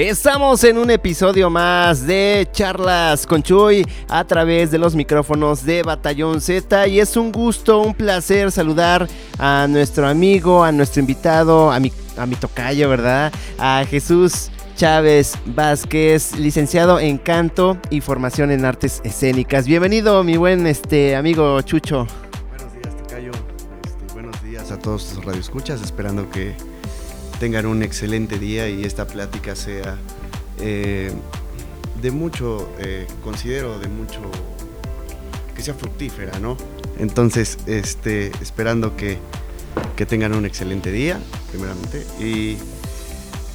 Estamos en un episodio más de Charlas con Chuy a través de los micrófonos de Batallón Z y es un gusto, un placer saludar a nuestro amigo, a nuestro invitado, a mi, a mi tocayo, ¿verdad? A Jesús Chávez Vázquez, licenciado en canto y formación en artes escénicas. Bienvenido, mi buen este amigo Chucho. Buenos días, tocayo. Este, buenos días a todos los radioescuchas, esperando que tengan un excelente día y esta plática sea eh, de mucho, eh, considero de mucho, que sea fructífera, ¿no? Entonces, este, esperando que, que tengan un excelente día, primeramente, y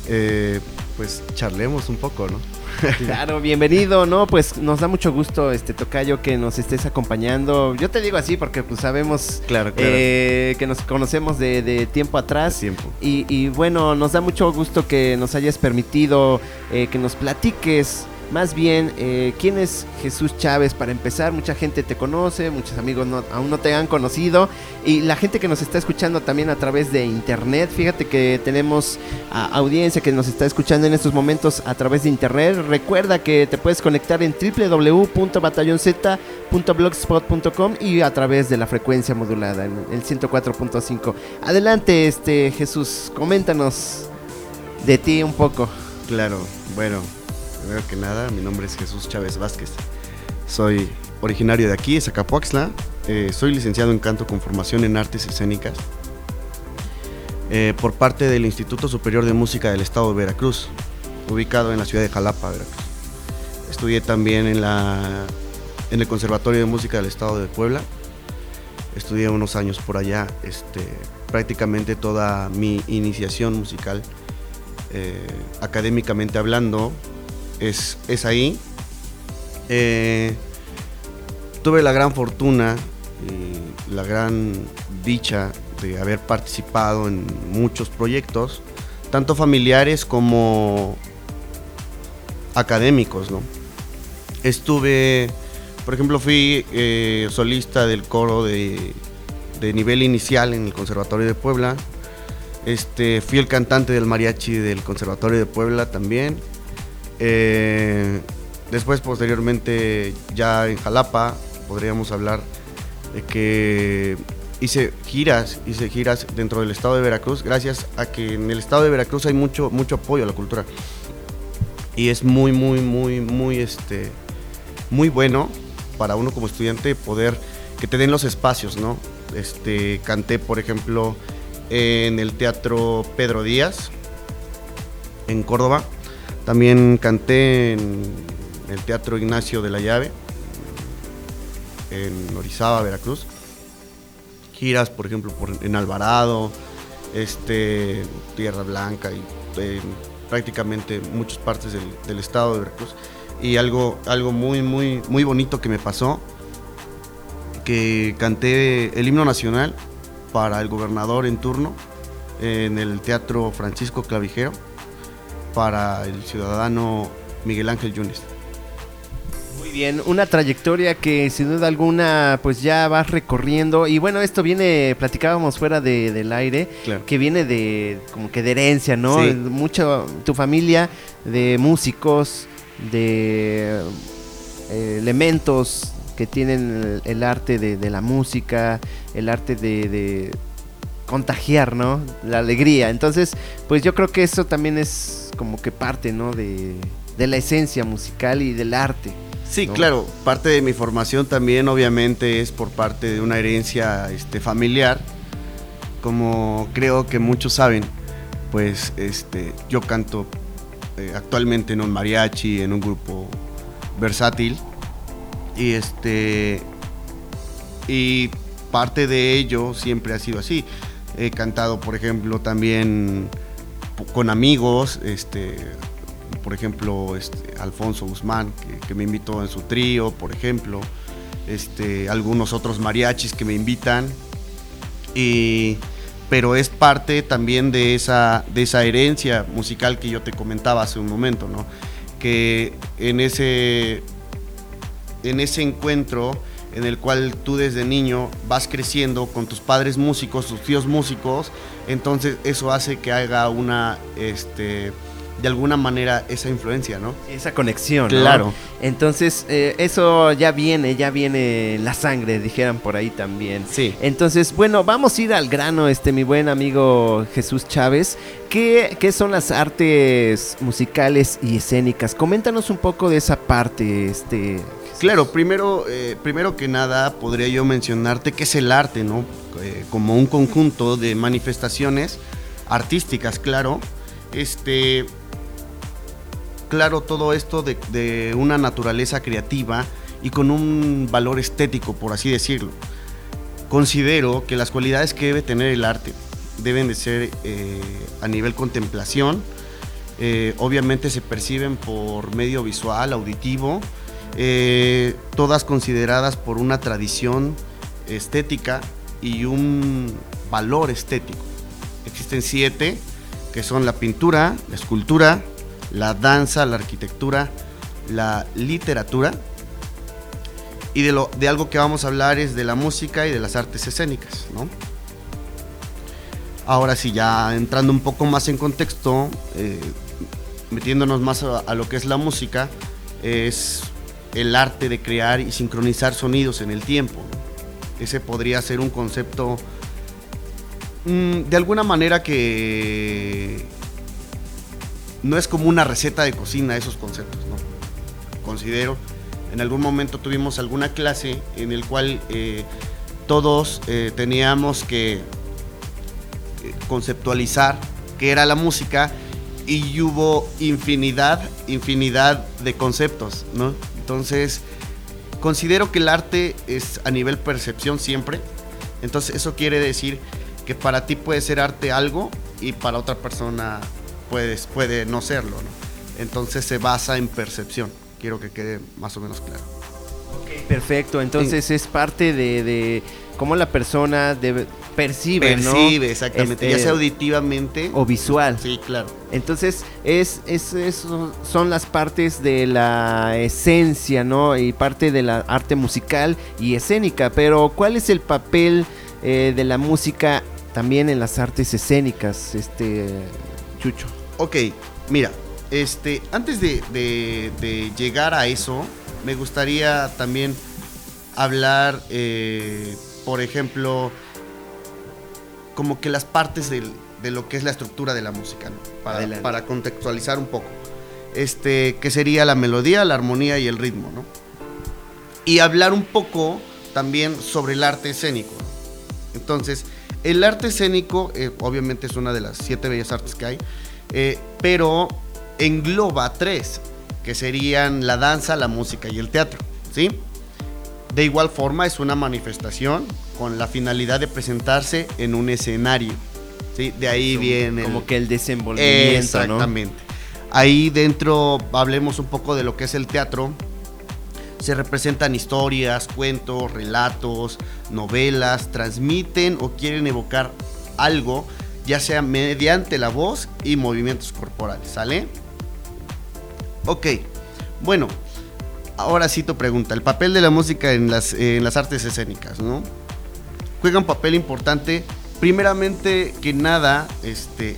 eh, pues charlemos un poco, ¿no? Claro, bienvenido, ¿no? Pues nos da mucho gusto, este Tocayo, que nos estés acompañando. Yo te digo así porque pues sabemos claro, claro. Eh, que nos conocemos de, tiempo atrás. Tiempo. Y, y, bueno, nos da mucho gusto que nos hayas permitido eh, que nos platiques más bien, eh, ¿quién es Jesús Chávez? Para empezar, mucha gente te conoce, muchos amigos aún no te han conocido y la gente que nos está escuchando también a través de internet, fíjate que tenemos audiencia que nos está escuchando en estos momentos a través de internet. Recuerda que te puedes conectar en www.batallonz.blogspot.com y a través de la frecuencia modulada en el 104.5. Adelante, este Jesús, coméntanos de ti un poco. Claro, bueno, Primero que nada, mi nombre es Jesús Chávez Vázquez. Soy originario de aquí, de Zacapuaxla. Eh, soy licenciado en canto con formación en artes escénicas eh, por parte del Instituto Superior de Música del Estado de Veracruz, ubicado en la ciudad de Jalapa, Veracruz. Estudié también en, la, en el Conservatorio de Música del Estado de Puebla. Estudié unos años por allá, este, prácticamente toda mi iniciación musical, eh, académicamente hablando, es, ahí. Eh, tuve la gran fortuna y la gran dicha de haber participado en muchos proyectos, tanto familiares como académicos, ¿no? Estuve, por ejemplo, fui eh, solista del coro de, de, nivel inicial en el Conservatorio de Puebla. Este, fui el cantante del mariachi del Conservatorio de Puebla también. Eh, después, posteriormente, ya en Jalapa, podríamos hablar de que hice giras, hice giras dentro del estado de Veracruz, gracias a que en el estado de Veracruz hay mucho, mucho apoyo a la cultura. Y es muy, muy, muy, muy, este, muy bueno para uno como estudiante poder que te den los espacios, ¿no? Este, canté, por ejemplo, en el Teatro Pedro Díaz, en Córdoba. También canté en el Teatro Ignacio de la Llave, en Orizaba, Veracruz. Giras, por ejemplo, en Alvarado, este, Tierra Blanca y prácticamente muchas partes del, estado de Veracruz. Y algo, algo muy, muy, muy bonito que me pasó, que canté el himno nacional para el gobernador en turno en el Teatro Francisco Clavijero para el ciudadano Miguel Ángel Yunes. Muy bien, una trayectoria que sin duda alguna pues ya vas recorriendo y bueno, esto viene, platicábamos fuera del aire, que viene de como que de herencia, ¿no? Mucho, tu familia de músicos, de eh, elementos que tienen el, arte de, la música, el arte de contagiar, ¿no? La alegría. Entonces, pues yo creo que eso también es como que parte, ¿no? De, la esencia musical y del arte. Sí, claro, parte de mi formación también obviamente es por parte de una herencia este, familiar. Como creo que muchos saben, pues este, yo canto eh, actualmente en un mariachi, en un grupo versátil. Y este y parte de ello siempre ha sido así. He cantado, por ejemplo, también con amigos, este, por ejemplo, este, Alfonso Guzmán, que, me invitó en su trío, por ejemplo, este, algunos otros mariachis que me invitan. Y, pero es parte también de esa, de esa herencia musical que yo te comentaba hace un momento, ¿no? Que en ese, en ese encuentro en el cual tú desde niño vas creciendo con tus padres músicos, tus tíos músicos, entonces eso hace que haga una, este, de alguna manera esa influencia, ¿no? Esa conexión. Claro. Entonces, eh, eso ya viene, ya viene la sangre, dijeran por ahí también. Sí. Entonces, bueno, vamos a ir al grano, este, mi buen amigo Jesús Chávez. ¿Qué, qué son las artes musicales y escénicas? Coméntanos un poco de esa parte, este. Claro, primero, eh, primero que nada podría yo mencionarte qué es el arte, ¿no? Eh, como un conjunto de manifestaciones artísticas, claro. Este, claro todo esto de, una naturaleza creativa y con un valor estético, por así decirlo. Considero que las cualidades que debe tener el arte deben de ser eh, a nivel contemplación, obviamente se perciben por medio visual, auditivo, eh, todas consideradas por una tradición estética y un valor estético. Existen siete, que son la pintura, la escultura, la danza, la arquitectura, la literatura. Y de, lo, de algo que vamos a hablar es de la música y de las artes escénicas, ¿no? Ahora sí, ya entrando un poco más en contexto, eh, metiéndonos más a, lo que es la música, es el arte de crear y sincronizar sonidos en el tiempo. Ese podría ser un concepto mm, de alguna manera que no es como una receta de cocina esos conceptos, ¿no? Considero, en algún momento tuvimos alguna clase en el cual eh, todos eh, teníamos que eh, conceptualizar qué era la música y hubo infinidad, infinidad de conceptos, ¿no? Entonces, considero que el arte es a nivel percepción siempre. Entonces, eso quiere decir que para ti puede ser arte algo y para otra persona puede no serlo, ¿no? Entonces se basa en percepción. Quiero que quede más o menos claro. perfecto. Entonces es parte de, cómo la persona debe, percibe, Percibe, exactamente. ya sea este, auditivamente. O visual. Sí, claro. Entonces, es, es, son las partes de la esencia, ¿no? Y parte de la arte musical y escénica. Pero, ¿cuál es el papel eh, de la música también en las artes escénicas, este Chucho? Ok, mira, este, antes de, llegar a eso, me gustaría también hablar, eh, por ejemplo, como que las partes de lo que es la estructura de la música, para, para, contextualizar un poco. Este, que sería la melodía, la armonía y el ritmo, ¿no? Y hablar un poco también sobre el arte escénico. Entonces, el arte escénico, eh, obviamente es una de las siete bellas artes que hay, eh, pero engloba tres, que serían la danza, la música y el teatro, ¿sí? De igual forma es una manifestación con la finalidad de presentarse en un escenario, ¿sí? De ahí viene... Como que el desenvolvimiento, Exactamente. Ahí dentro hablemos un poco de lo que es el teatro. Se representan historias, cuentos, relatos, novelas, transmiten o quieren evocar algo ya sea mediante la voz y movimientos corporales, ¿sale? Ok, bueno, ahora sí tu pregunta, el papel de la música en las, en las artes escénicas, ¿no? Juega un papel importante, primeramente que nada, este,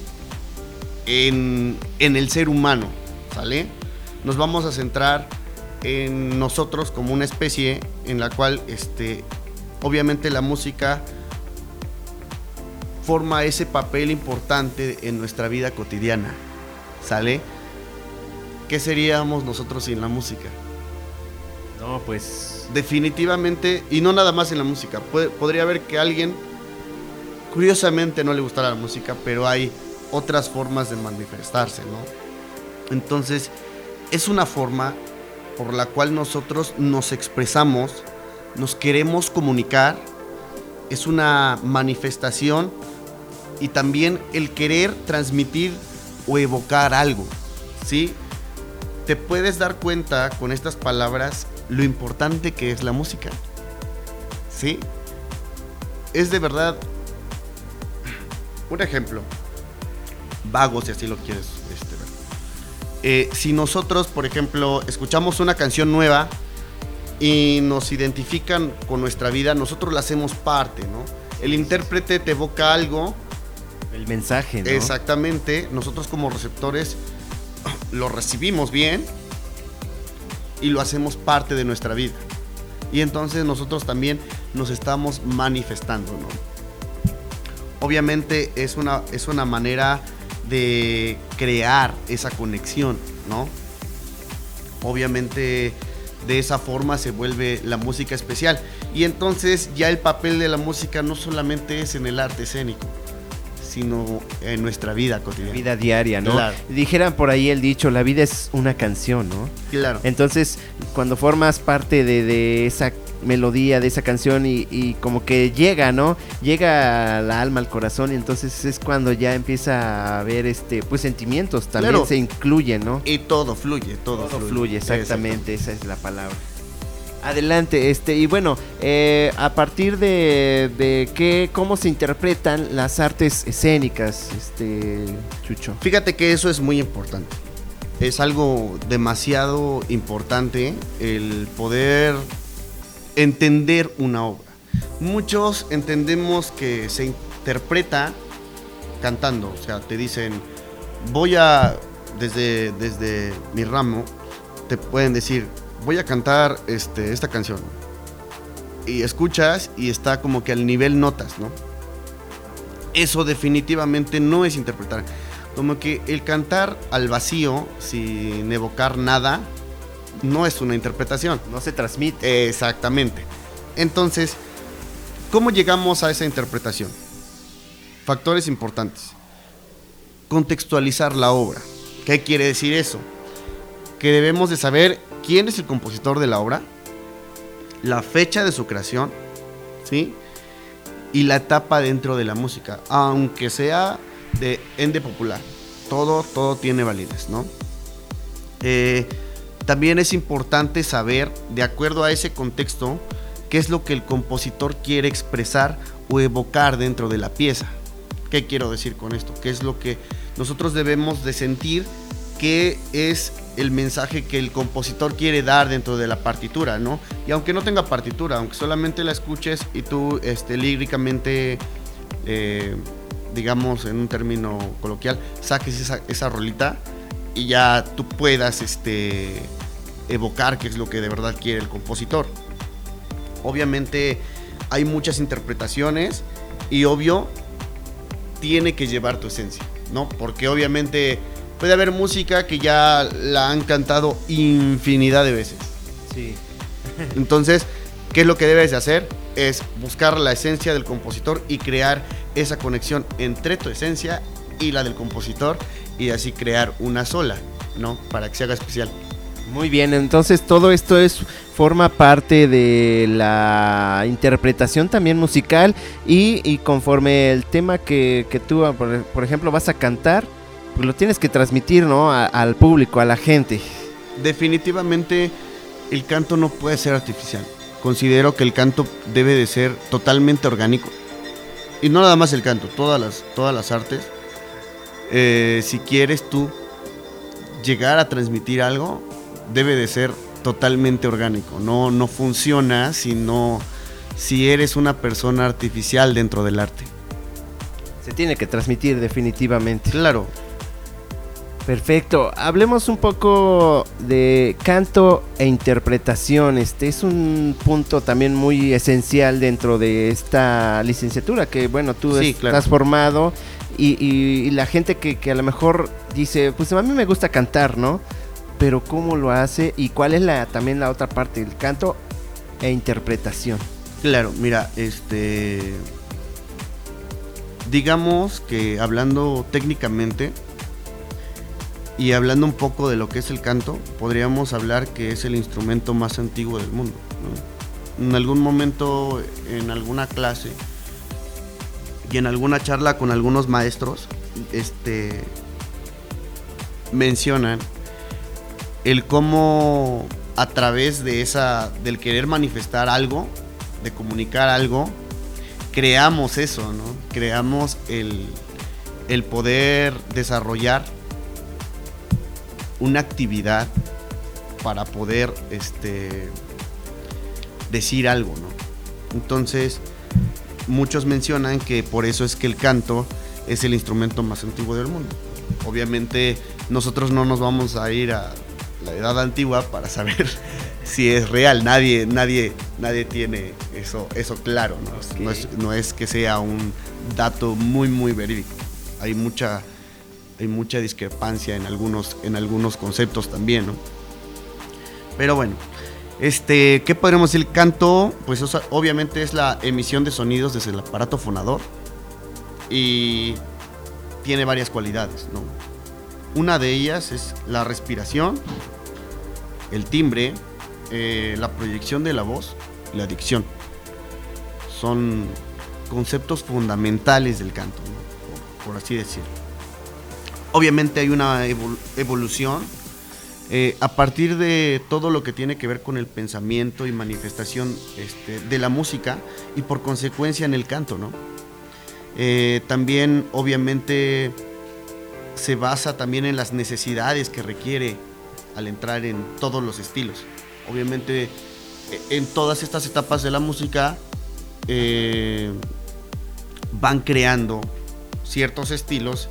en, en el ser humano, ¿sale? Nos vamos a centrar en nosotros como una especie en la cual, este, obviamente la música forma ese papel importante en nuestra vida cotidiana. ¿Sale? ¿Qué seríamos nosotros sin la música? No, pues... Definitivamente, y no nada más en la música. podría haber que alguien, curiosamente, no le gustara la música, pero hay otras formas de manifestarse, ¿no? Entonces, es una forma por la cual nosotros nos expresamos, nos queremos comunicar, es una manifestación y también el querer transmitir o evocar algo, ¿sí? Te puedes dar cuenta con estas palabras lo importante que es la música, ¿sí? Es de verdad un ejemplo, vago si así lo quieres este, ver. Eh, si nosotros, por ejemplo, escuchamos una canción nueva y nos identifican con nuestra vida, nosotros la hacemos parte, ¿no? El intérprete te evoca algo el mensaje, ¿no? Exactamente. Nosotros como receptores lo recibimos bien y lo hacemos parte de nuestra vida. Y entonces nosotros también nos estamos manifestando, ¿no? Obviamente es una, es una manera de crear esa conexión, ¿no? Obviamente de esa forma se vuelve la música especial. Y entonces ya el papel de la música no solamente es en el arte escénico, sino en nuestra vida cotidiana. Vida diaria, ¿no? Dijeran por ahí el dicho, la vida es una canción, ¿no? Claro. Entonces, cuando formas parte de, de esa melodía de esa canción y, como que llega, ¿no? Llega al alma, al corazón y entonces es cuando ya empieza a haber este, pues sentimientos también se incluyen, ¿no? Y todo fluye, todo, fluye. exactamente, esa es la palabra. Adelante, este, y bueno, eh, a partir de, de qué, cómo se interpretan las artes escénicas, este, Chucho. Fíjate que eso es muy importante. Es algo demasiado importante el poder entender una obra. Muchos entendemos que se interpreta cantando, o sea, te dicen, voy a, desde, desde mi ramo, te pueden decir, voy a cantar este, esta canción. Y escuchas y está como que al nivel notas, ¿no? Eso definitivamente no es interpretar. Como que el cantar al vacío, sin evocar nada, no es una interpretación. No se transmite. Exactamente. Entonces, ¿cómo llegamos a esa interpretación? Factores importantes. Contextualizar la obra. ¿Qué quiere decir eso? Que debemos de saber quién es el compositor de la obra, la fecha de su creación, ¿sí? Y la etapa dentro de la música, aunque sea de ende popular. Todo, todo tiene validez, ¿no? Eh, también es importante saber, de acuerdo a ese contexto, qué es lo que el compositor quiere expresar o evocar dentro de la pieza. ¿Qué quiero decir con esto? ¿Qué es lo que nosotros debemos de sentir? ¿Qué es el mensaje que el compositor quiere dar dentro de la partitura, ¿no? Y aunque no tenga partitura, aunque solamente la escuches y tú este, líricamente, eh, digamos en un término coloquial, saques esa, esa rolita, y ya tú puedas este, evocar qué es lo que de verdad quiere el compositor. Obviamente hay muchas interpretaciones y obvio tiene que llevar tu esencia, ¿no? Porque obviamente puede haber música que ya la han cantado infinidad de veces. Sí. Entonces, ¿qué es lo que debes de hacer? Es buscar la esencia del compositor y crear esa conexión entre tu esencia y la del compositor y así crear una sola, ¿no? Para que se haga especial. Muy bien, entonces todo esto es forma parte de la interpretación también musical y, conforme el tema que, tú, por, ejemplo, vas a cantar, pues lo tienes que transmitir, ¿no? al público, a la gente. Definitivamente el canto no puede ser artificial. Considero que el canto debe de ser totalmente orgánico. Y no nada más el canto, todas las, todas las artes eh, si quieres tú llegar a transmitir algo, debe de ser totalmente orgánico. No, no funciona si, si eres una persona artificial dentro del arte. Se tiene que transmitir definitivamente. Claro. Perfecto. Hablemos un poco de canto e interpretación. Este es un punto también muy esencial dentro de esta licenciatura que, bueno, tú estás formado y, la gente que, a lo mejor dice, pues a mí me gusta cantar, ¿no? Pero cómo lo hace y cuál es la también la otra parte, el canto e interpretación. Claro, mira, este digamos que hablando técnicamente y hablando un poco de lo que es el canto, podríamos hablar que es el instrumento más antiguo del mundo. En algún momento, en alguna clase, y en alguna charla con algunos maestros, este, mencionan el cómo a través de esa, del querer manifestar algo, de comunicar algo, creamos eso, ¿no? Creamos el, el poder desarrollar una actividad para poder este, decir algo, ¿no? Entonces, muchos mencionan que por eso es que el canto es el instrumento más antiguo del mundo. Obviamente nosotros no nos vamos a ir a la edad antigua para saber si es real. Nadie, nadie, nadie tiene eso, eso claro. ¿no? es, no es que sea un dato muy, muy verídico. Hay mucha, hay mucha discrepancia en algunos, en algunos conceptos también, ¿no? Pero bueno, este, ¿qué podríamos decir? Canto, pues obviamente es la emisión de sonidos desde el aparato fonador y tiene varias cualidades, ¿no? Una de ellas es la respiración, el timbre, eh, la proyección de la voz y la dicción. Son conceptos fundamentales del canto, por, así decirlo. Obviamente hay una evolución eh, a partir de todo lo que tiene que ver con el pensamiento y manifestación este, de la música y por consecuencia en el canto, ¿no? Eh, también obviamente se basa también en las necesidades que requiere al entrar en todos los estilos. Obviamente e, en todas estas etapas de la música eh, van creando ciertos estilos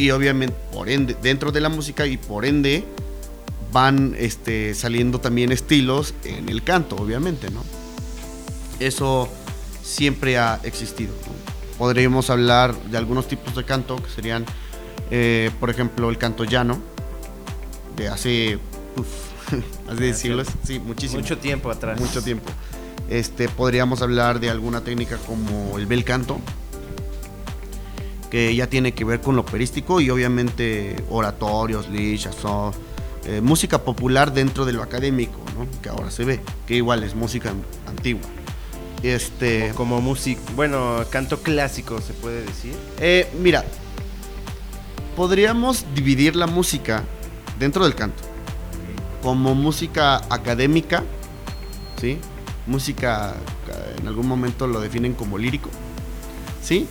y obviamente por ende dentro de la música y por ende van este, saliendo también estilos en el canto obviamente no eso siempre ha existido podríamos hablar de algunos tipos de canto que serían eh, por ejemplo el canto llano de hace hace siglos sí muchísimo. mucho tiempo atrás. Mucho tiempo. Este, podríamos hablar de alguna técnica como el bel canto, que ya tiene que ver con lo operístico y obviamente oratorios, lichas, eh, música popular dentro de lo académico, que ahora se ve, que igual es música antigua. Este, como, música, bueno, canto clásico se puede decir. Eh, mira, podríamos dividir la música dentro del canto como música académica, ¿sí? música en algún momento lo definen como lírico, ¿sí?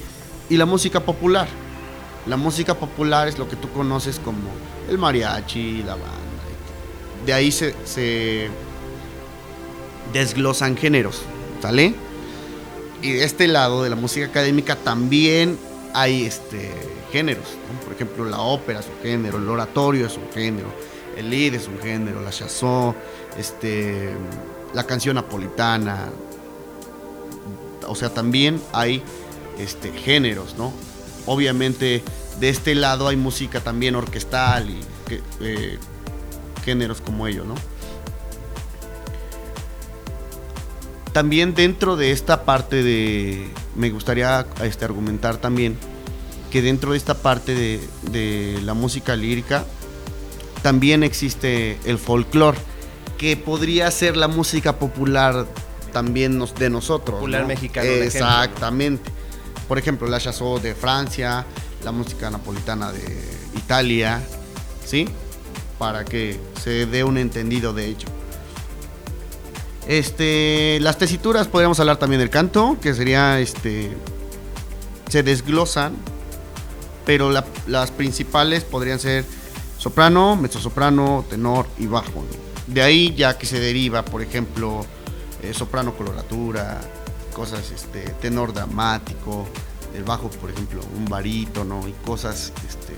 Y la música popular. La música popular es lo que tú conoces como el mariachi, la banda. De ahí se, se desglosan géneros, ¿sale? Y de este lado de la música académica también hay este, géneros. Por ejemplo, la ópera es un género, el oratorio es un género, el lead es un género, la chanson, este, la canción napolitana. O sea, también hay este, géneros, ¿no? Obviamente de este lado hay música también orquestal y eh, géneros como ello, ¿no? También dentro de esta parte de, me gustaría este, argumentar también que dentro de esta parte de, de la música lírica también existe el folclore que podría ser la música popular también de nosotros. Popular mexicano. Exactamente. Por ejemplo, la chassot de Francia, la música napolitana de Italia, ¿sí? Para que se dé un entendido de ello. Este, las tesituras podríamos hablar también del canto, que sería este se desglosan, pero las principales podrían ser soprano, mezzosoprano, tenor y bajo. De ahí ya que se deriva, por ejemplo, eh, soprano coloratura, cosas, este, tenor dramático, el bajo, por ejemplo, un barítono y cosas, este,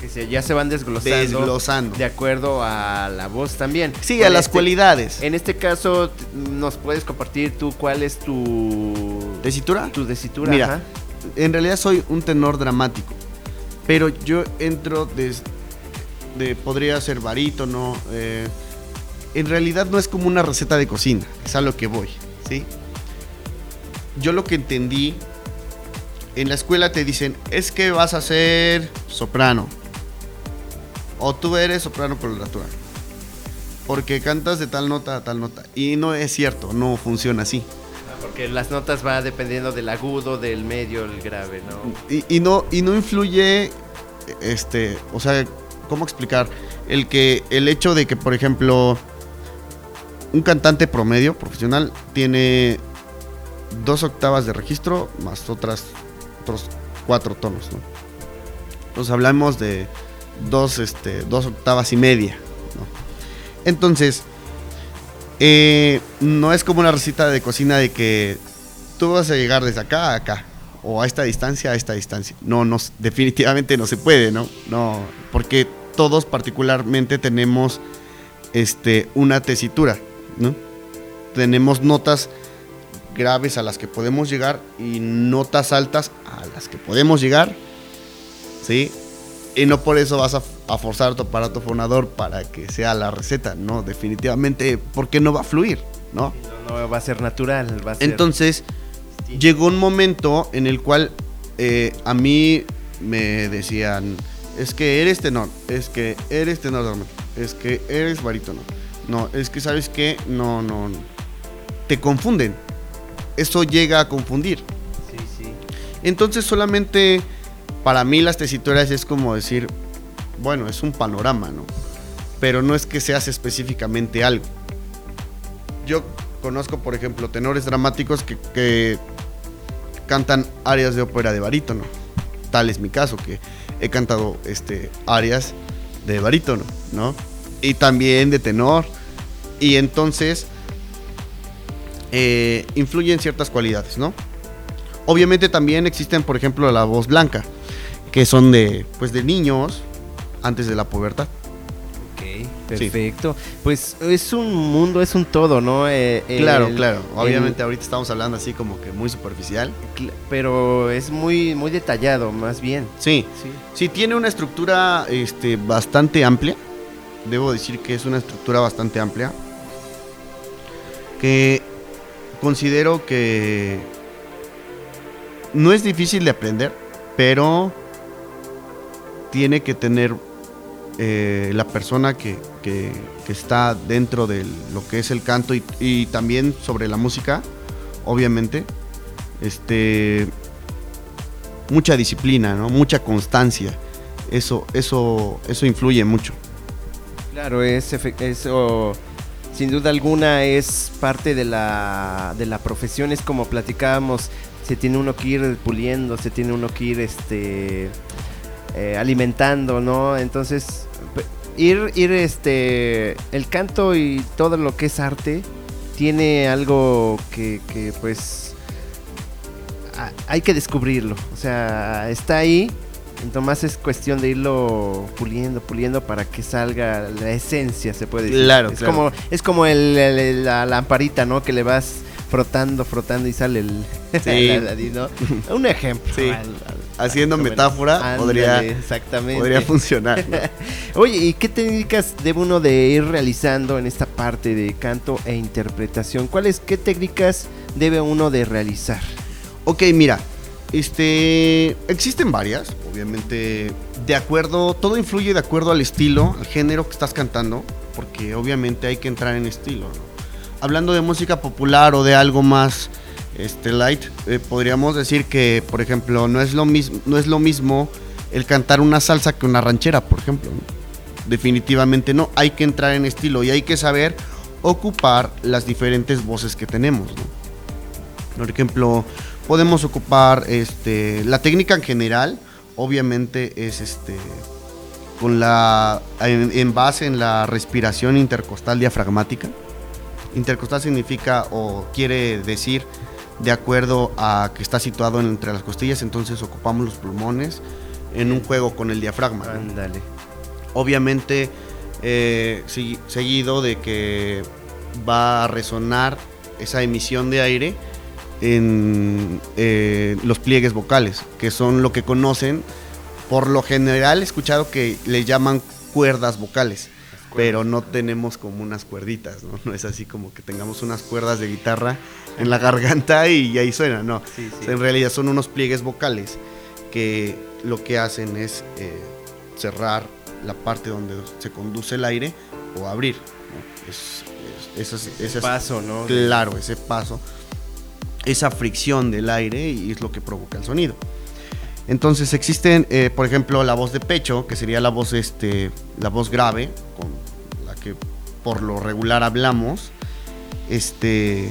que ya se van desglosando, de acuerdo a la voz también. Sí, a las este, cualidades. En este caso, nos puedes compartir tú cuál es tu tesitura. Tu tesitura. Mira, en realidad soy un tenor dramático, pero yo entro de, de podría ser barítono. Eh, en realidad no es como una receta de cocina, es a lo que voy, ¿sí? Yo lo que entendí, en la escuela te dicen, es que vas a ser soprano, o tú eres soprano coloratura, porque cantas de tal nota a tal nota, y no es cierto, no funciona así. Ah, porque las notas van dependiendo del agudo, del medio, el grave, ¿no? Y, no, y no influye, este, o sea, ¿cómo explicar? El que, el hecho de que, por ejemplo, un cantante promedio profesional tiene dos octavas de registro más otras otros cuatro tonos, ¿no? Entonces hablamos de dos, este, dos octavas y media, Entonces, eh, no es como una receta de cocina de que tú vas a llegar desde acá a acá. o a esta distancia, a esta distancia. No, no, definitivamente no se puede, ¿no? No, porque todos particularmente tenemos este, una tesitura, ¿no? Tenemos notas graves a las que podemos llegar y notas altas a las que podemos llegar, ¿sí? Y no por eso vas a, forzar tu aparato fonador para que sea la receta, no, definitivamente, porque no va a fluir, ¿no? No, va a ser natural, va a ser... Entonces, llegó un momento en el cual eh, a mí me decían, es que eres tenor, es que eres tenor, es que eres barítono. No, es que sabes que no, no, no. Te confunden. Eso llega a confundir. Sí, sí. Entonces solamente para mí las tesituras es como decir, bueno, es un panorama, ¿no? Pero no es que seas específicamente algo. Yo conozco, por ejemplo, tenores dramáticos que cantan áreas de ópera de barítono. Tal es mi caso, que he cantado este, áreas de barítono, ¿no? Y también de tenor. Y entonces eh, influyen ciertas cualidades, ¿no? Obviamente también existen, por ejemplo, la voz blanca, que son de, pues, de niños antes de la pubertad. Perfecto. Pues es un mundo, es un todo, ¿no? Eh, claro, claro. Obviamente ahorita estamos hablando así como que muy superficial. Pero es muy, muy detallado, más bien. Sí, sí. Sí, tiene una estructura este, bastante amplia. Debo decir que es una estructura bastante amplia. Que considero que no es difícil de aprender, pero tiene que tener eh, la persona que, está dentro de lo que es el canto y, también sobre la música, obviamente, este, mucha disciplina, ¿no? mucha constancia. Eso, eso, eso influye mucho. Claro, es, eso sin duda alguna es parte de la, de la profesión, es como platicábamos, se tiene uno que ir puliendo, se tiene uno que ir este, eh, alimentando, ¿no? Entonces ir, ir, este, el canto y todo lo que es arte tiene algo que, que pues, hay que descubrirlo. O sea, está ahí. Entonces es cuestión de irlo puliendo, puliendo para que salga la esencia, se puede decir. Claro, es como es como el, la lamparita, ¿no? Que le vas frotando, frotando y sale el... Sí. Un ejemplo. Sí. Haciendo metáfora podría, exactamente. podría funcionar. Oye, ¿y qué técnicas debe uno de ir realizando en esta parte de canto e interpretación? ¿Cuáles, qué técnicas debe uno de realizar? Ok, mira, este, existen varias, obviamente, de acuerdo, todo influye de acuerdo al estilo, al género que estás cantando, porque obviamente hay que entrar en estilo, ¿no? hablando de música popular o de algo más este, light, eh, podríamos decir que, por ejemplo, no es, lo no es lo mismo el cantar una salsa que una ranchera, por ejemplo. Definitivamente no, hay que entrar en estilo y hay que saber ocupar las diferentes voces que tenemos. Por ejemplo, podemos ocupar este, la técnica en general, obviamente es este, con la, en base en la respiración intercostal diafragmática Intercostal significa o quiere decir de acuerdo a que está situado entre las costillas, entonces ocupamos los pulmones en un juego con el diafragma. Ándale. Obviamente, eh, seguido de que va a resonar esa emisión de aire en eh, los pliegues vocales, que son lo que conocen, por lo general he escuchado que le llaman cuerdas vocales pero no tenemos como unas cuerditas, ¿no? No es así como que tengamos unas cuerdas de guitarra en la garganta y ahí suena, no. en realidad son unos pliegues vocales que lo que hacen es eh, cerrar la parte donde se conduce el aire o abrir. ese paso, ¿no? Claro, ese paso, esa fricción del aire y es lo que provoca el sonido. Entonces existen, eh, por ejemplo, la voz de pecho, que sería la voz, este, la voz grave, con la que por lo regular hablamos. Este,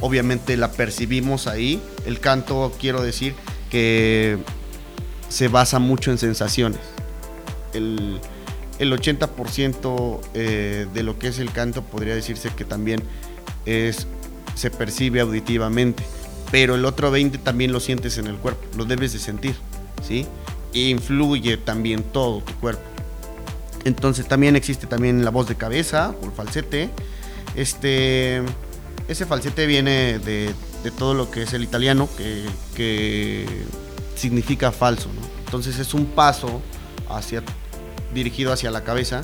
obviamente la percibimos ahí. El canto, quiero decir, que se basa mucho en sensaciones. El, 80% eh, de lo que es el canto podría decirse que también es, se percibe auditivamente pero el otro 20 también lo sientes en el cuerpo, lo debes de sentir, ¿sí? Influye también todo tu cuerpo. Entonces también existe también la voz de cabeza el falsete. Este, ese falsete viene de, todo lo que es el italiano, que, significa falso, Entonces es un paso hacia, dirigido hacia la cabeza,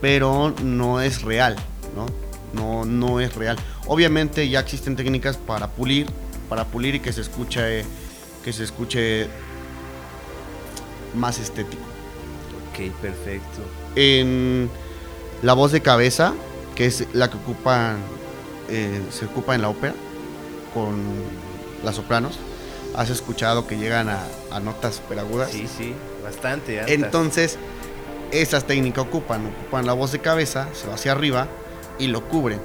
pero no es real, ¿no? No, no es real. Obviamente ya existen técnicas para pulir, para pulir y que se escuche, que se escuche más estético. Ok, perfecto. En la voz de cabeza, que es la que ocupan, eh, se ocupa en la ópera, con las sopranos, has escuchado que llegan a, notas super agudas. Sí, sí, bastante. Entonces, esas técnicas ocupan, ocupan la voz de cabeza, se va hacia arriba y lo cubren.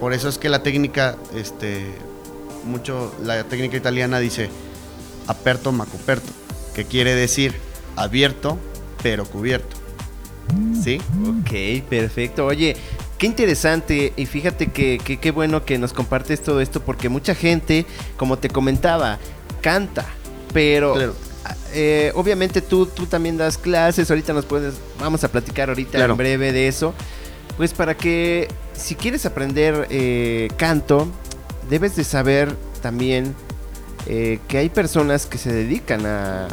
Por eso es que la técnica, este, mucho, la técnica italiana dice aperto ma coperto, que quiere decir abierto pero cubierto. ¿Sí? Ok, perfecto. Oye, qué interesante y fíjate que qué bueno que nos compartes todo esto porque mucha gente, como te comentaba, canta, pero eh, obviamente tú, tú también das clases, ahorita nos puedes, vamos a platicar ahorita en breve de eso, pues para que si quieres aprender eh, canto, debes de saber también eh, que hay personas que se dedican a,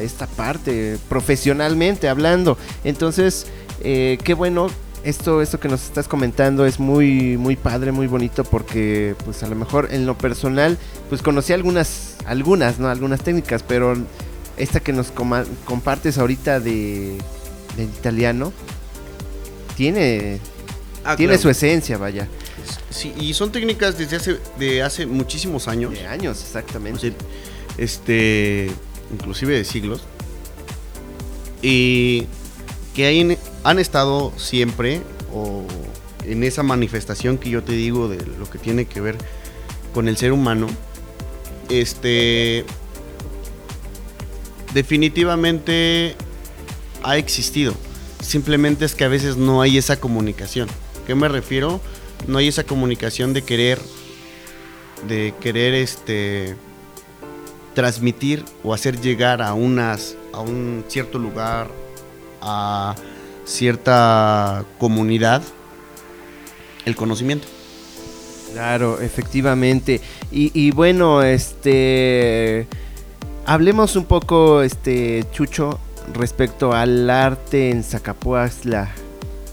esta parte profesionalmente hablando. Entonces, eh, qué bueno. Esto, esto que nos estás comentando es muy, muy padre, muy bonito porque, pues, a lo mejor en lo personal, pues, conocí algunas, algunas, ¿no? Algunas técnicas, pero esta que nos compartes ahorita de, italiano tiene, ah, tiene su esencia, vaya. Sí, y son técnicas desde hace, de hace muchísimos años. De años, exactamente. este, inclusive de siglos. Y que han estado siempre o en esa manifestación que yo te digo de lo que tiene que ver con el ser humano. Este definitivamente ha existido. Simplemente es que a veces no hay esa comunicación. ¿Qué me refiero? no hay esa comunicación de querer, de querer este, transmitir o hacer llegar a, unas, a un cierto lugar, a cierta comunidad, el conocimiento. Claro, efectivamente. Y, bueno, este hablemos un poco, este Chucho, respecto al arte en Zacapuazla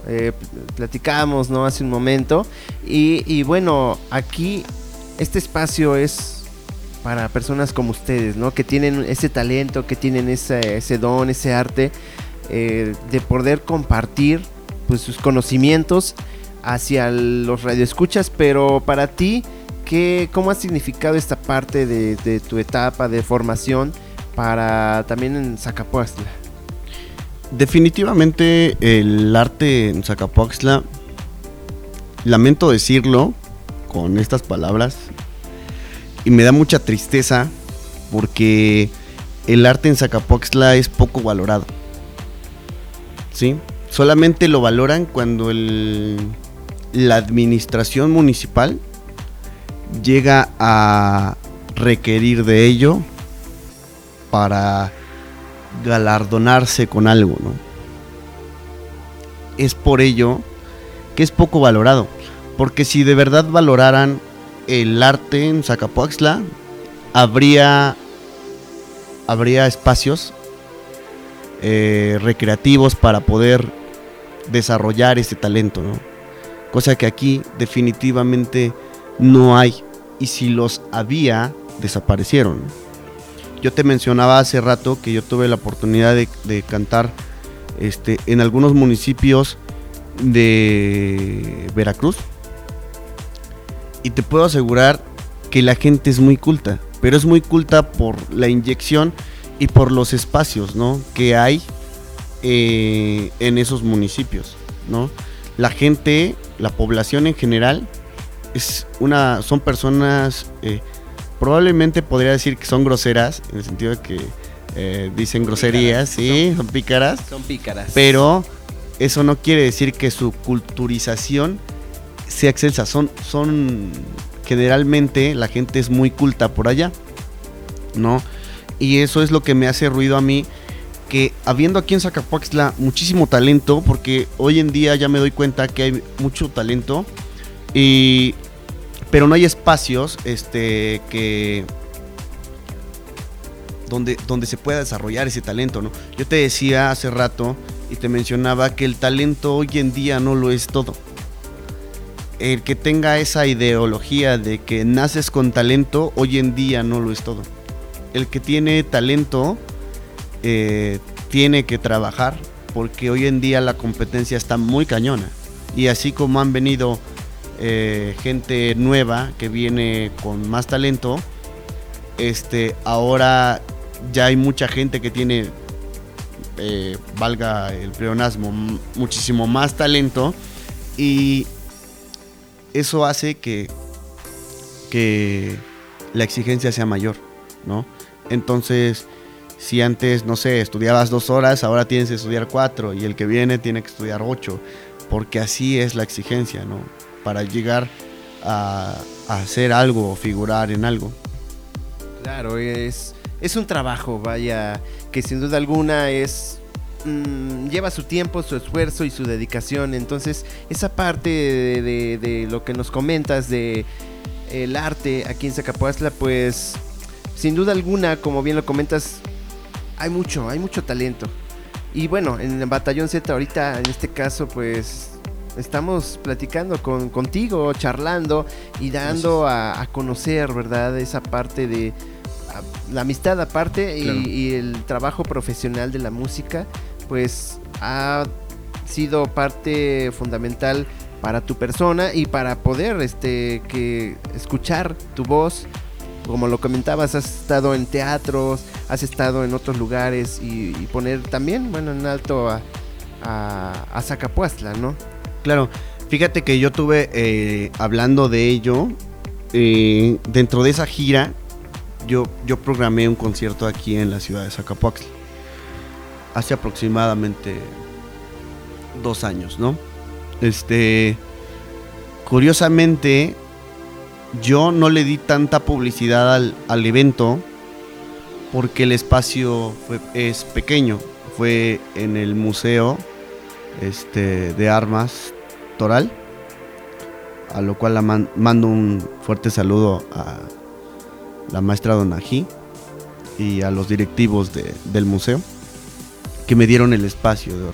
eh, platicábamos ¿no? hace un momento. Y, bueno, aquí este espacio es para personas como ustedes, ¿no? Que tienen ese talento, que tienen ese, don, ese arte eh, de poder compartir pues, sus conocimientos hacia los radioescuchas, pero para ti, ¿qué, ¿cómo ha significado esta parte de, de tu etapa de formación para también en Zacapuastla? Definitivamente el arte en Zacapoaxtla, lamento decirlo con estas palabras, y me da mucha tristeza porque el arte en Zacapoaxtla es poco valorado. ¿Sí? Solamente lo valoran cuando la administración municipal llega a requerir de ello para galardonarse con algo, ¿no? Es por ello que es poco valorado, porque si de verdad valoraran el arte en Zacapoaxtla, habría, habría espacios eh, recreativos para poder desarrollar ese talento, ¿no? Cosa que aquí definitivamente no hay. Y si los había, desaparecieron. Yo te mencionaba hace rato que yo tuve la oportunidad de, cantar este, en algunos municipios de Veracruz. Y te puedo asegurar que la gente es muy culta, pero es muy culta por la inyección y por los espacios ¿no? que hay eh, en esos municipios. ¿no? La gente, la población en general, es una, son personas eh, probablemente podría decir que son groseras, en el sentido de que eh, dicen groserías, sí, son, pícaras. Son pícaras. Pero eso no quiere decir que su culturización sea excelsa. Son, son generalmente la gente es muy culta por allá, ¿no? Y eso es lo que me hace ruido a mí, que habiendo aquí en Zacapuaxtla muchísimo talento, porque hoy en día ya me doy cuenta que hay mucho talento, y, pero no hay espacios este, que, donde, donde se pueda desarrollar ese talento, ¿no? Yo te decía hace rato y te mencionaba que el talento hoy en día no lo es todo. El que tenga esa ideología de que naces con talento, hoy en día no lo es todo. El que tiene talento eh, tiene que trabajar porque hoy en día la competencia está muy cañona. Y así como han venido eh, gente nueva que viene con más talento, este, ahora ya hay mucha gente que tiene eh, valga el pleonasmo, muchísimo más talento y eso hace que, que la exigencia sea mayor, ¿no? Entonces, si antes, no sé, estudiabas dos horas, ahora tienes que estudiar cuatro y el que viene tiene que estudiar ocho, porque así es la exigencia, ¿no? Para llegar a, hacer algo o figurar en algo. Claro, es, es un trabajo, vaya, que sin duda alguna es mm, lleva su tiempo, su esfuerzo y su dedicación. Entonces, esa parte de, lo que nos comentas de el arte aquí en Zacapuazla, pues sin duda alguna, como bien lo comentas, hay mucho, hay mucho talento. Y bueno, en el Batallón Z ahorita, en este caso, pues estamos platicando con, contigo, charlando y dando a, a, conocer, ¿verdad? Esa parte de, la amistad aparte y, el trabajo profesional de la música, pues ha sido parte fundamental para tu persona y para poder este que escuchar tu voz. Como lo comentabas has estado en teatros has estado en otros lugares y, poner también bueno en alto a, a, Zacapuastla no claro fíjate que yo tuve eh, hablando de ello eh, dentro de esa gira yo, yo programé un concierto aquí en la ciudad de Zacapuaxtla. Hace aproximadamente dos años, ¿no? Este. Curiosamente, yo no le di tanta publicidad al, evento porque el espacio es pequeño. Fue en el Museo este, de Armas Toral, a lo cual mando un fuerte saludo a la maestra Donají y a los directivos del museo que me dieron el espacio de.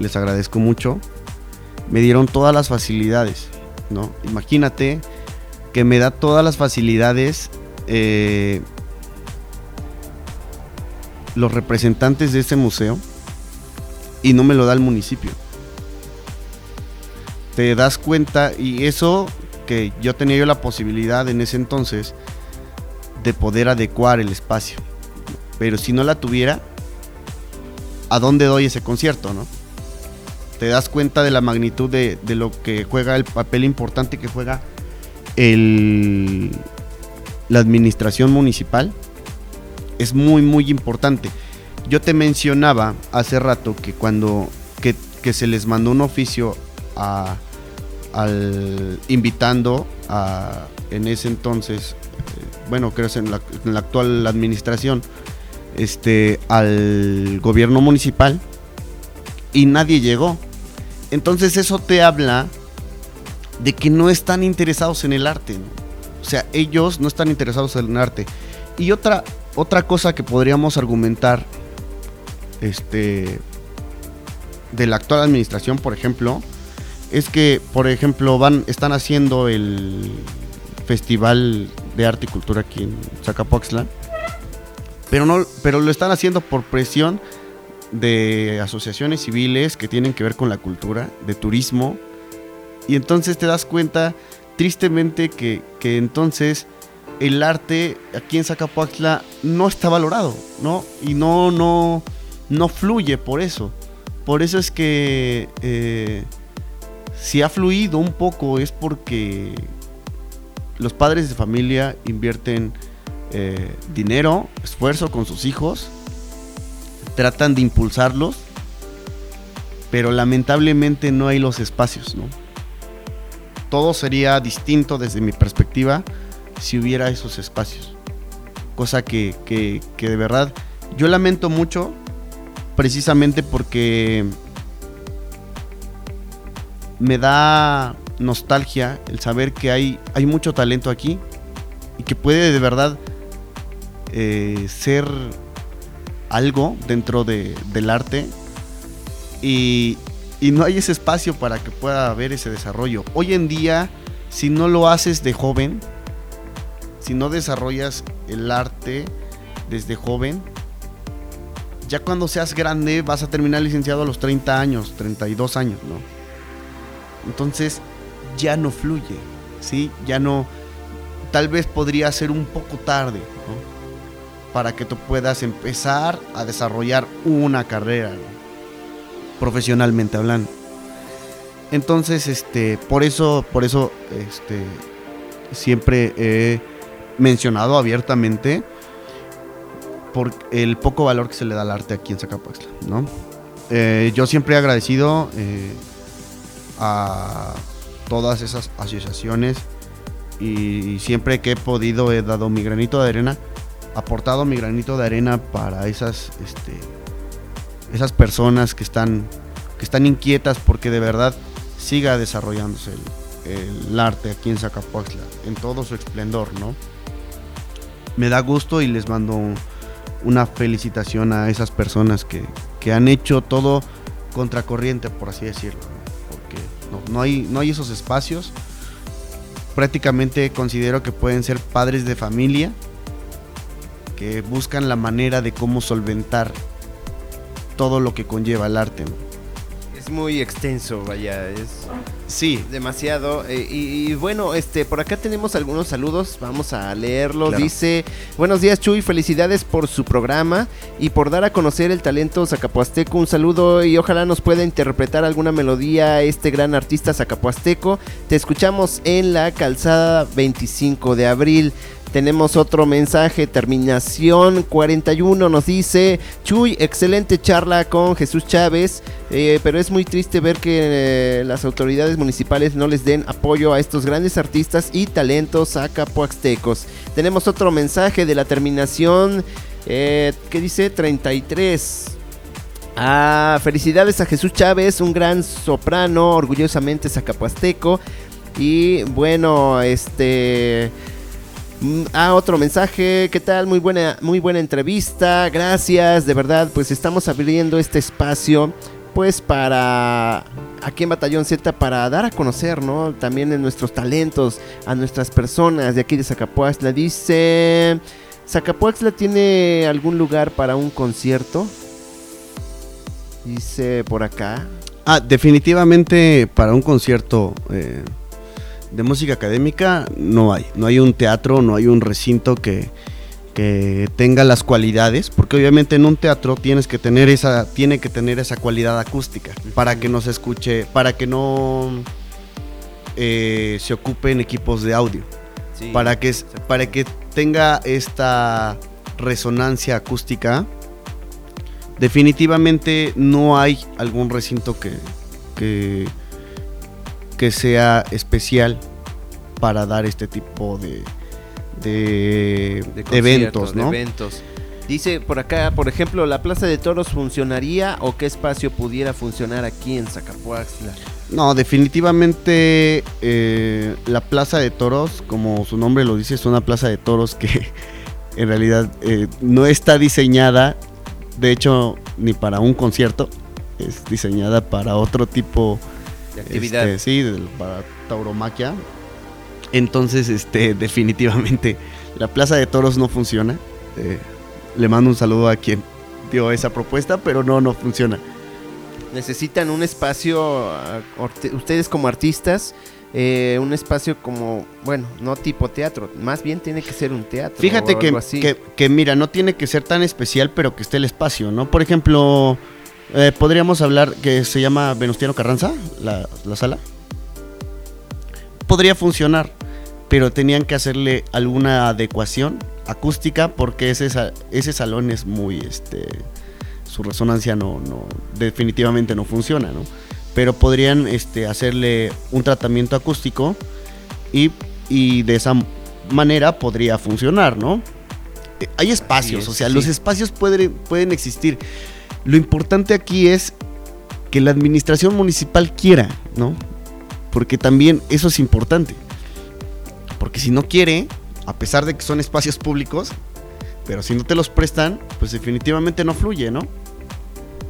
Les agradezco mucho. Me dieron todas las facilidades, ¿no? Imagínate que me da todas las facilidades eh, los representantes de ese museo y no me lo da el municipio. Te das cuenta y eso que yo tenía yo la posibilidad en ese entonces de poder adecuar el espacio. Pero si no la tuviera, ¿a dónde doy ese concierto, no? Te das cuenta de la magnitud de, lo que juega, el papel importante que juega el, la administración municipal. Es muy, muy importante. Yo te mencionaba hace rato que cuando que, se les mandó un oficio a, al invitando a en ese entonces bueno, creo que en la, en la actual administración, este, al gobierno municipal y nadie llegó. Entonces eso te habla de que no están interesados en el arte. O sea, ellos no están interesados en el arte. Y otra, otra cosa que podríamos argumentar este, de la actual administración, por ejemplo, es que, por ejemplo, van, están haciendo el festival de arte y cultura aquí en Zacapoxtla. Pero, no, pero lo están haciendo por presión de asociaciones civiles que tienen que ver con la cultura, de turismo. Y entonces te das cuenta, tristemente, que, que entonces el arte aquí en Zacapoxtla no está valorado, ¿no? Y no, no, no fluye por eso. Por eso es que eh, si ha fluido un poco es porque los padres de familia invierten eh, dinero, esfuerzo con sus hijos, tratan de impulsarlos, pero lamentablemente no hay los espacios, ¿no? todo sería distinto desde mi perspectiva si hubiera esos espacios. Cosa que, que, que de verdad yo lamento mucho precisamente porque me da nostalgia el saber que hay, hay mucho talento aquí y que puede de verdad eh, ser algo dentro de, del arte y, y no hay ese espacio para que pueda haber ese desarrollo. Hoy en día, si no lo haces de joven, si no desarrollas el arte desde joven, ya cuando seas grande vas a terminar licenciado a los 30 años, 32 años, ¿no? Entonces ya no fluye, ¿sí? Ya no, tal vez podría ser un poco tarde. Para que tú puedas empezar a desarrollar una carrera, profesionalmente hablando. Entonces, este, por eso, por eso, este, siempre he mencionado abiertamente por el poco valor que se le da al arte aquí en Zacapuaxtla, ¿no? Eh, yo siempre he agradecido eh, a todas esas asociaciones y siempre que he podido he dado mi granito de arena, aportado mi granito de arena para esas, este, esas personas que están, que están inquietas porque de verdad siga desarrollándose el, arte aquí en Zacapuaxtla en todo su esplendor, ¿no? Me da gusto y les mando un, una felicitación a esas personas que, han hecho todo contracorriente, por así decirlo. No, hay, no hay esos espacios. Prácticamente considero que pueden ser padres de familia que buscan la manera de cómo solventar todo lo que conlleva el arte muy extenso, vaya, es sí demasiado. Eh, y, bueno, este por acá tenemos algunos saludos, vamos a leerlos. Dice, buenos días Chuy, felicidades por su programa y por dar a conocer el talento zacapuasteco. Un saludo y ojalá nos pueda interpretar alguna melodía este gran artista zacapuasteco. Te escuchamos en la calzada 25 de abril. Tenemos otro mensaje, terminación 41 nos dice, Chuy, excelente charla con Jesús Chávez, eh, pero es muy triste ver que eh, las autoridades municipales no les den apoyo a estos grandes artistas y talentos acapuaxtecos. Tenemos otro mensaje de la terminación, eh, que dice 33. Ah, felicidades a Jesús Chávez, un gran soprano, orgullosamente zacapuasteco. Y bueno, este... Mm, ah, otro mensaje, ¿qué tal? Muy buena, muy buena entrevista, gracias, de verdad, pues estamos abriendo este espacio, pues para aquí en Batallón Z, para dar a conocer, ¿no? También en nuestros talentos, a nuestras personas de aquí de Zacapuaxtla. Dice, ¿Zacapuaxtla tiene algún lugar para un concierto? Dice por acá. Ah, definitivamente para un concierto... Eh de música académica no hay. No hay un teatro, no hay un recinto que, tenga las cualidades, porque obviamente en un teatro tienes que tener esa, tiene que tener esa cualidad acústica para que no se escuche, para que no eh, se ocupen equipos de audio, para, que, para que tenga esta resonancia acústica. Definitivamente no hay algún recinto que, que que sea especial para dar este tipo de, de, eventos, ¿no? eventos. Dice por acá, por ejemplo, ¿la Plaza de Toros funcionaría o qué espacio pudiera funcionar aquí en Zacapuaxtla? No, definitivamente eh, la Plaza de Toros, como su nombre lo dice, es una plaza de toros que en realidad eh, no está diseñada, de hecho, ni para un concierto, es diseñada para otro tipo de actividad. Este, sí, para tauromaquia. Entonces, este, definitivamente, la Plaza de Toros no funciona. Eh, le mando un saludo a quien dio esa propuesta, pero no, no funciona. Necesitan un espacio, ustedes como artistas, eh, un espacio como, bueno, no tipo teatro, más bien tiene que ser un teatro. Fíjate que, que, que, mira, no tiene que ser tan especial, pero que esté el espacio, ¿no? Por ejemplo, eh, podríamos hablar que se llama Venustiano Carranza, la, sala. Podría funcionar, pero tenían que hacerle alguna adecuación acústica porque ese, ese salón es muy, este, su resonancia no, no, definitivamente no funciona, ¿no? pero podrían este, hacerle un tratamiento acústico y, y de esa manera podría funcionar, ¿no? Eh, hay espacios, o sea, los espacios pueden, pueden existir. Lo importante aquí es que la administración municipal quiera, ¿no? Porque también eso es importante. Porque si no quiere, a pesar de que son espacios públicos, pero si no te los prestan, pues definitivamente no fluye, ¿no?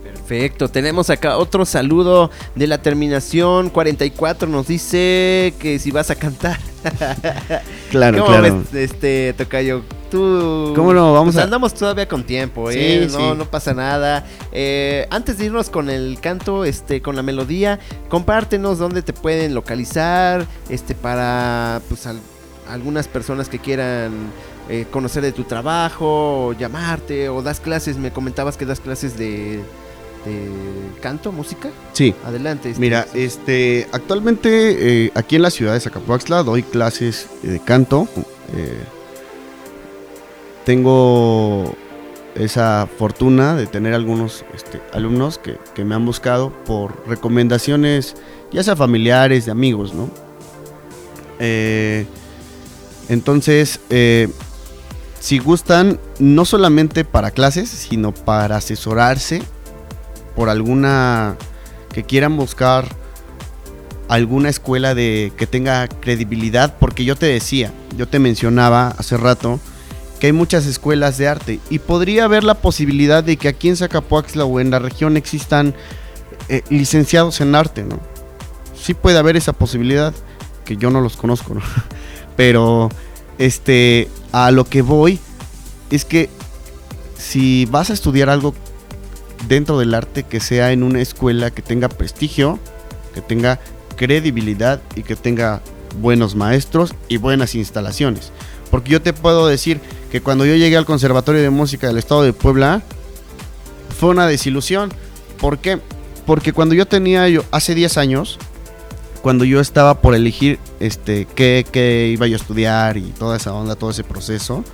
Perfecto, tenemos acá otro saludo de la terminación 44, nos dice que si vas a cantar. claro, claro. este, Tocayo? Tú... ¿Cómo no? Vamos pues andamos todavía con tiempo, ¿eh? no, no pasa nada. Eh, antes de irnos con el canto, este, con la melodía, compártenos dónde te pueden localizar, este, para, pues, algunas personas que quieran eh, conocer de tu trabajo, o llamarte, o das clases, me comentabas que das clases de canto, música. Sí. Adelante. Este, Mira, este, actualmente eh, aquí en la ciudad de Zacapuaxtla doy clases de canto. Eh, tengo esa fortuna de tener algunos este, alumnos que, me han buscado por recomendaciones, ya sea familiares, de amigos, ¿no? Eh, entonces, si gustan, no solamente para clases, sino para asesorarse por alguna que quieran buscar alguna escuela de que tenga credibilidad, porque yo te decía, yo te mencionaba hace rato que hay muchas escuelas de arte y podría haber la posibilidad de que aquí en Zacapuaxla o en la región existan eh, licenciados en arte, ¿no? Sí puede haber esa posibilidad, que yo no los conozco, ¿no? Pero este a lo que voy es que si vas a estudiar algo dentro del arte que sea en una escuela que tenga prestigio, que tenga credibilidad y que tenga buenos maestros y buenas instalaciones. Porque yo te puedo decir que cuando yo llegué al Conservatorio de Música del Estado de Puebla, fue una desilusión. ¿Por qué? Porque cuando yo tenía, yo, hace 10 años, cuando yo estaba por elegir este, qué, qué iba yo a estudiar y toda esa onda, todo ese proceso,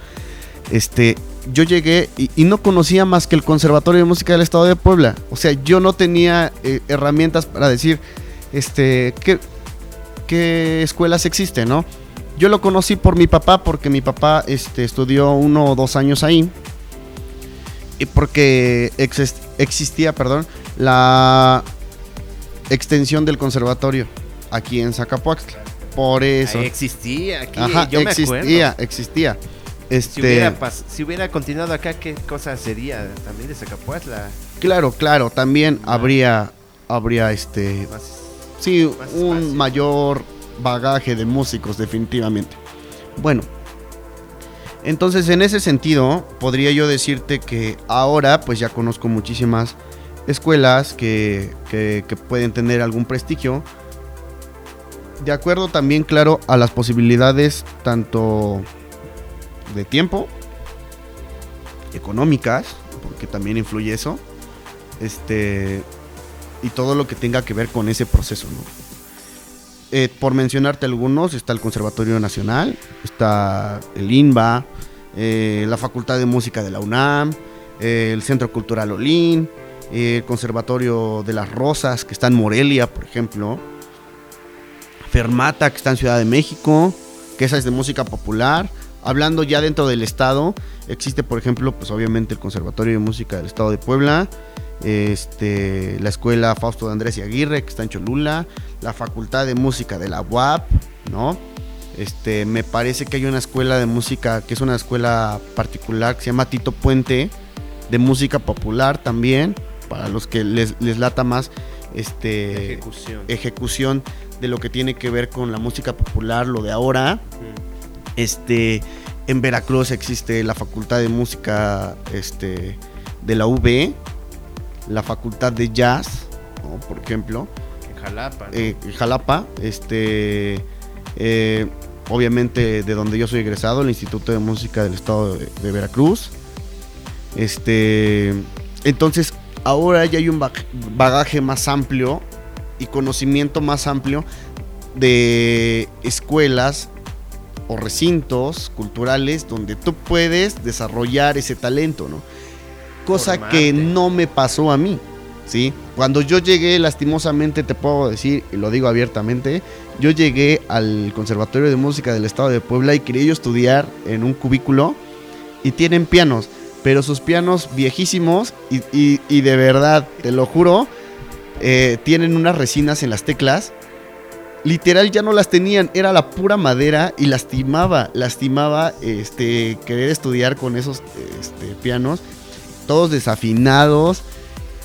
este, yo llegué y, no conocía más que el Conservatorio de Música del Estado de Puebla. O sea, yo no tenía eh, herramientas para decir, este, qué, qué escuelas existen, ¿no? Yo lo conocí por mi papá, porque mi papá este, estudió uno o dos años ahí. Y porque existía, perdón, la extensión del conservatorio aquí en Zacapuaxtla. Por eso. existía aquí. yo existía, existía. Este, si, hubiera continuado acá, ¿qué cosa sería también de Zacapuatla? Claro, claro, también habría, habría este, sí, un mayor bagaje de músicos definitivamente. Bueno, entonces en ese sentido podría yo decirte que ahora pues ya conozco muchísimas escuelas que, que pueden tener algún prestigio. De acuerdo también, claro, a las posibilidades tanto de tiempo, económicas, porque también influye eso, este, y todo lo que tenga que ver con ese proceso, eh, por mencionarte algunos, está el Conservatorio Nacional, está el INBA, eh, la Facultad de Música de la UNAM, eh, el Centro Cultural Olín, el Conservatorio de las Rosas, que está en Morelia, por ejemplo, Fermata, que está en Ciudad de México, que esa es de música popular, hablando ya dentro del estado, existe por ejemplo, pues obviamente el Conservatorio de Música del Estado de Puebla, este, la Escuela Fausto de Andrés y Aguirre, que está en Cholula, la Facultad de Música de la UAP, ¿no? Este, me parece que hay una escuela de música, que es una escuela particular, que se llama Tito Puente, de música popular también, para los que les, lata más este, ejecución. de lo que tiene que ver con la música popular, lo de ahora. Este, en Veracruz existe la Facultad de Música este, de la UB, la Facultad de Jazz, por ejemplo. En Jalapa. Eh, en Jalapa, este, eh, obviamente de donde yo soy egresado, el Instituto de Música del Estado de, Veracruz. Este, entonces, ahora ya hay un bagaje más amplio y conocimiento más amplio de escuelas o recintos culturales donde tú puedes desarrollar ese talento, ¿no? Cosa que no me pasó a mí, ¿sí? cuando yo llegué, lastimosamente te puedo decir, y lo digo abiertamente, yo llegué al Conservatorio de Música del Estado de Puebla y quería yo estudiar en un cubículo y tienen pianos, pero sus pianos viejísimos y, de verdad, te lo juro, eh, tienen unas resinas en las teclas. Literal ya no las tenían, era la pura madera y lastimaba, lastimaba este, querer estudiar con esos este, pianos, todos desafinados.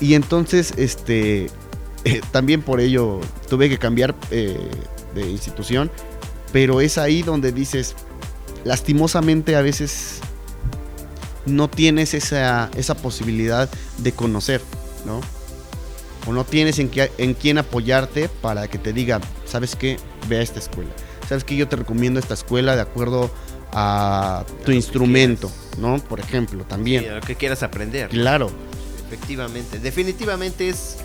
Y entonces, este, eh, también por ello tuve que cambiar eh, de institución, pero es ahí donde dices, lastimosamente a veces no tienes esa, esa posibilidad de conocer, ¿no? O no tienes en, en quién apoyarte para que te diga, ¿sabes qué? Ve a esta escuela. ¿Sabes qué? Yo te recomiendo esta escuela de acuerdo a tu instrumento, ¿no? Por ejemplo, también. lo que quieras aprender. Claro. Efectivamente. Definitivamente es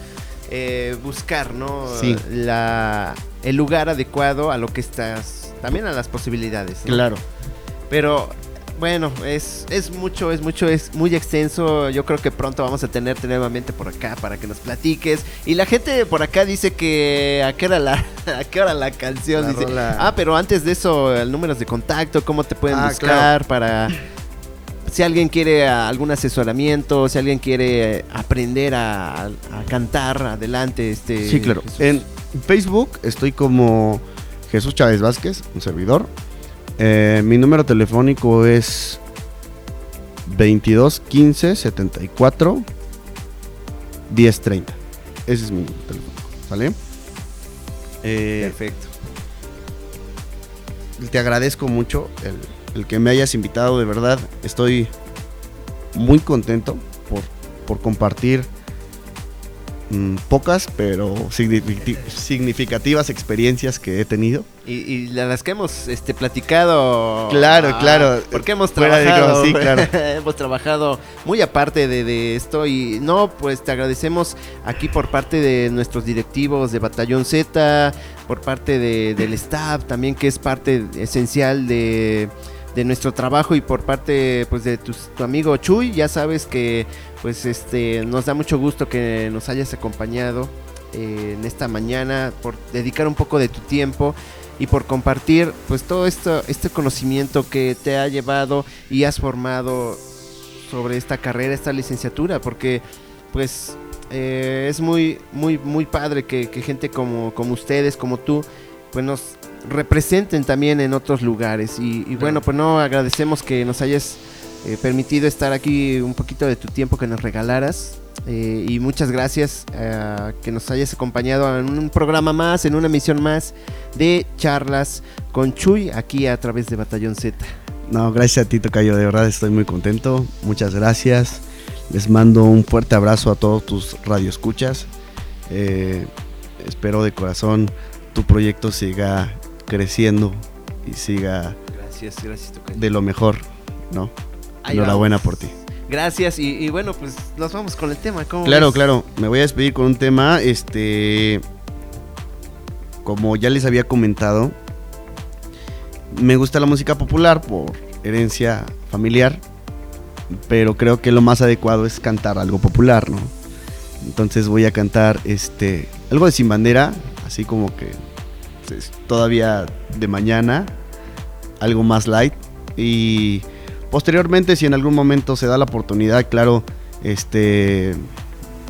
eh, buscar, ¿no? Sí. La, el lugar adecuado a lo que estás, también a las posibilidades. Claro. Pero bueno, es, es mucho, es mucho, es muy extenso. Yo creo que pronto vamos a tenerte nuevamente por acá para que nos platiques. Y la gente por acá dice que a qué hora la, a qué hora la canción. dice, ah, pero antes de eso, el número de contacto, cómo te pueden ah, buscar para si alguien quiere algún asesoramiento, si alguien quiere aprender a, cantar, adelante. Este, sí, claro. En Facebook estoy como Jesús Chávez Vázquez, un servidor. Eh, mi número telefónico es 22 15 74 10 30. Ese es mi teléfono. ¿Sale? Eh, Perfecto. Te agradezco mucho el, que me hayas invitado. De verdad, estoy muy contento por, por compartir Mm, pocas, pero significativas experiencias que he tenido. Y, las que hemos este, platicado. Claro, ah, claro. Porque hemos trabajado. hemos trabajado muy aparte de, esto. Y no, pues te agradecemos aquí por parte de nuestros directivos de Batallón Z, por parte del staff también, que es parte esencial de de nuestro trabajo y por parte pues de tu, amigo Chuy, ya sabes que pues este nos da mucho gusto que nos hayas acompañado eh, en esta mañana por dedicar un poco de tu tiempo y por compartir pues todo esto este conocimiento que te ha llevado y has formado sobre esta carrera, esta licenciatura, porque pues eh, es muy muy muy padre que, que gente como, como ustedes, como tú, pues nos representen también en otros lugares. Y, bueno, pues no, agradecemos que nos hayas eh, permitido estar aquí un poquito de tu tiempo que nos regalaras. Eh, y muchas gracias eh, que nos hayas acompañado en un programa más, en una emisión más de charlas con Chuy aquí a través de Batallón Z. No, gracias a ti, Tocayo, de verdad estoy muy contento. Muchas gracias. Les mando un fuerte abrazo a todos tus radioescuchas. espero de corazón tu proyecto siga creciendo y siga gracias, gracias, de lo mejor, ¿no? Enhorabuena por ti. Gracias y, bueno, pues nos vamos con el tema. claro, claro. Me voy a despedir con un tema, este, como ya les había comentado, me gusta la música popular por herencia familiar, pero creo que lo más adecuado es cantar algo popular, ¿no? Entonces voy a cantar este algo de Sin Bandera, así como que todavía de mañana, algo más light. Y posteriormente, si en algún momento se da la oportunidad, claro, este,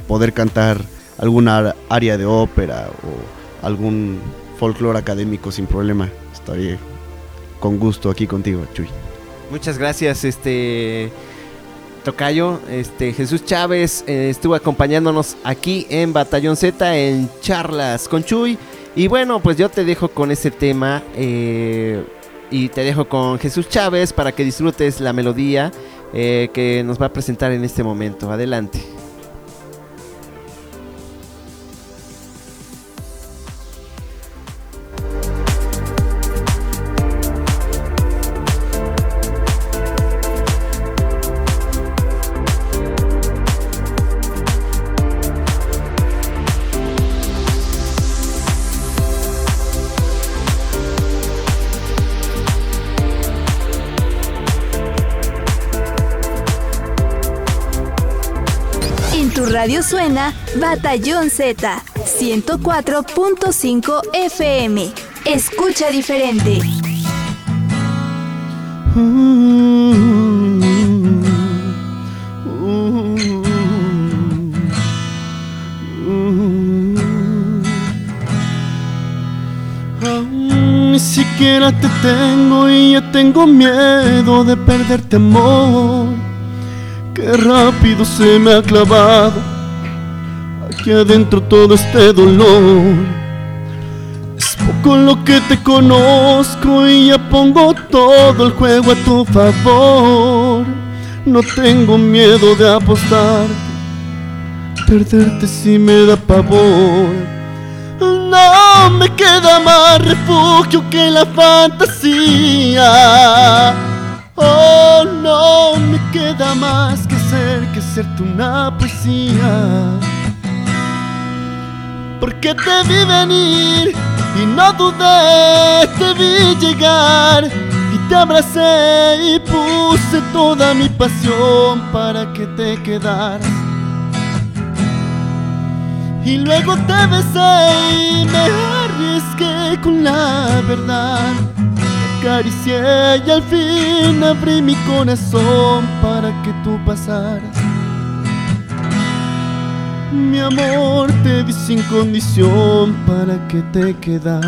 poder cantar alguna área de ópera o algún folclore académico sin problema, estaré con gusto aquí contigo, Chuy. Muchas gracias, este Tocayo, este Jesús Chávez eh, estuvo acompañándonos aquí en Batallón Z en charlas con Chuy. Y bueno, pues yo te dejo con ese tema eh, y te dejo con Jesús Chávez para que disfrutes la melodía eh, que nos va a presentar en este momento. Adelante. Radio suena Batallón Z 104.5 FM. Escucha diferente. Ni siquiera te tengo y ya tengo miedo de perderte amor. Qué rápido se me ha clavado aquí adentro todo este dolor. Es poco lo que te conozco y ya pongo todo el juego a tu favor. No tengo miedo de apostar, perderte si me da pavor. No me queda más refugio que la fantasía. Oh, no me queda más serte una poesía. Porque te vi venir y no dudé, te vi llegar y te abracé y puse toda mi pasión para que te quedaras. Y luego te besé y me arriesgué con la verdad. Te acaricié y al fin abrí mi corazón para que tú pasaras. Mi amor te di sin condición para que te quedas.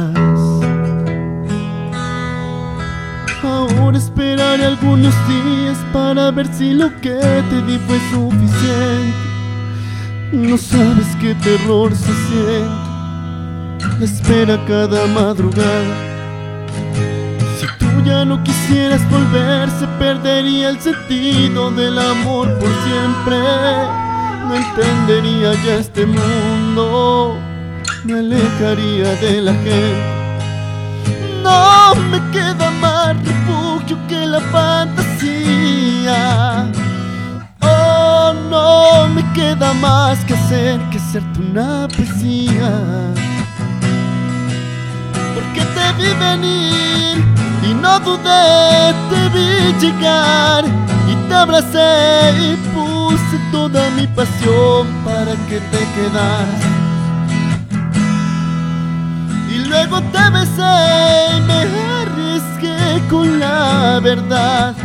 Ahora esperaré algunos días para ver si lo que te di fue suficiente. No sabes qué terror se siente, la espera cada madrugada. Si tú ya no quisieras volver, se perdería el sentido del amor por siempre. No entendería ya este mundo, me alejaría de la gente. No me queda más refugio que la fantasía no me queda más que hacer que hacerte una poesía. Porque te vi venir y no dudé, te vi llegar y te abracé y puse toda mi pasión para que te quedaras. Y luego te besé y me arriesgué con la verdad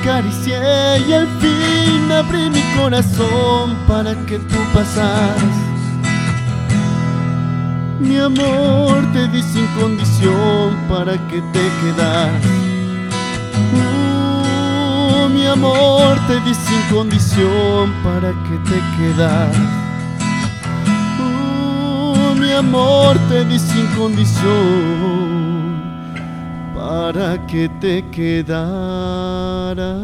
acaricié y al fin abrí mi corazón para que tú pasaras. Mi amor te di sin condición para que te quedas. Amor te di sin condición para que te quedas. Uh, mi amor te di sin condición para que te quedara.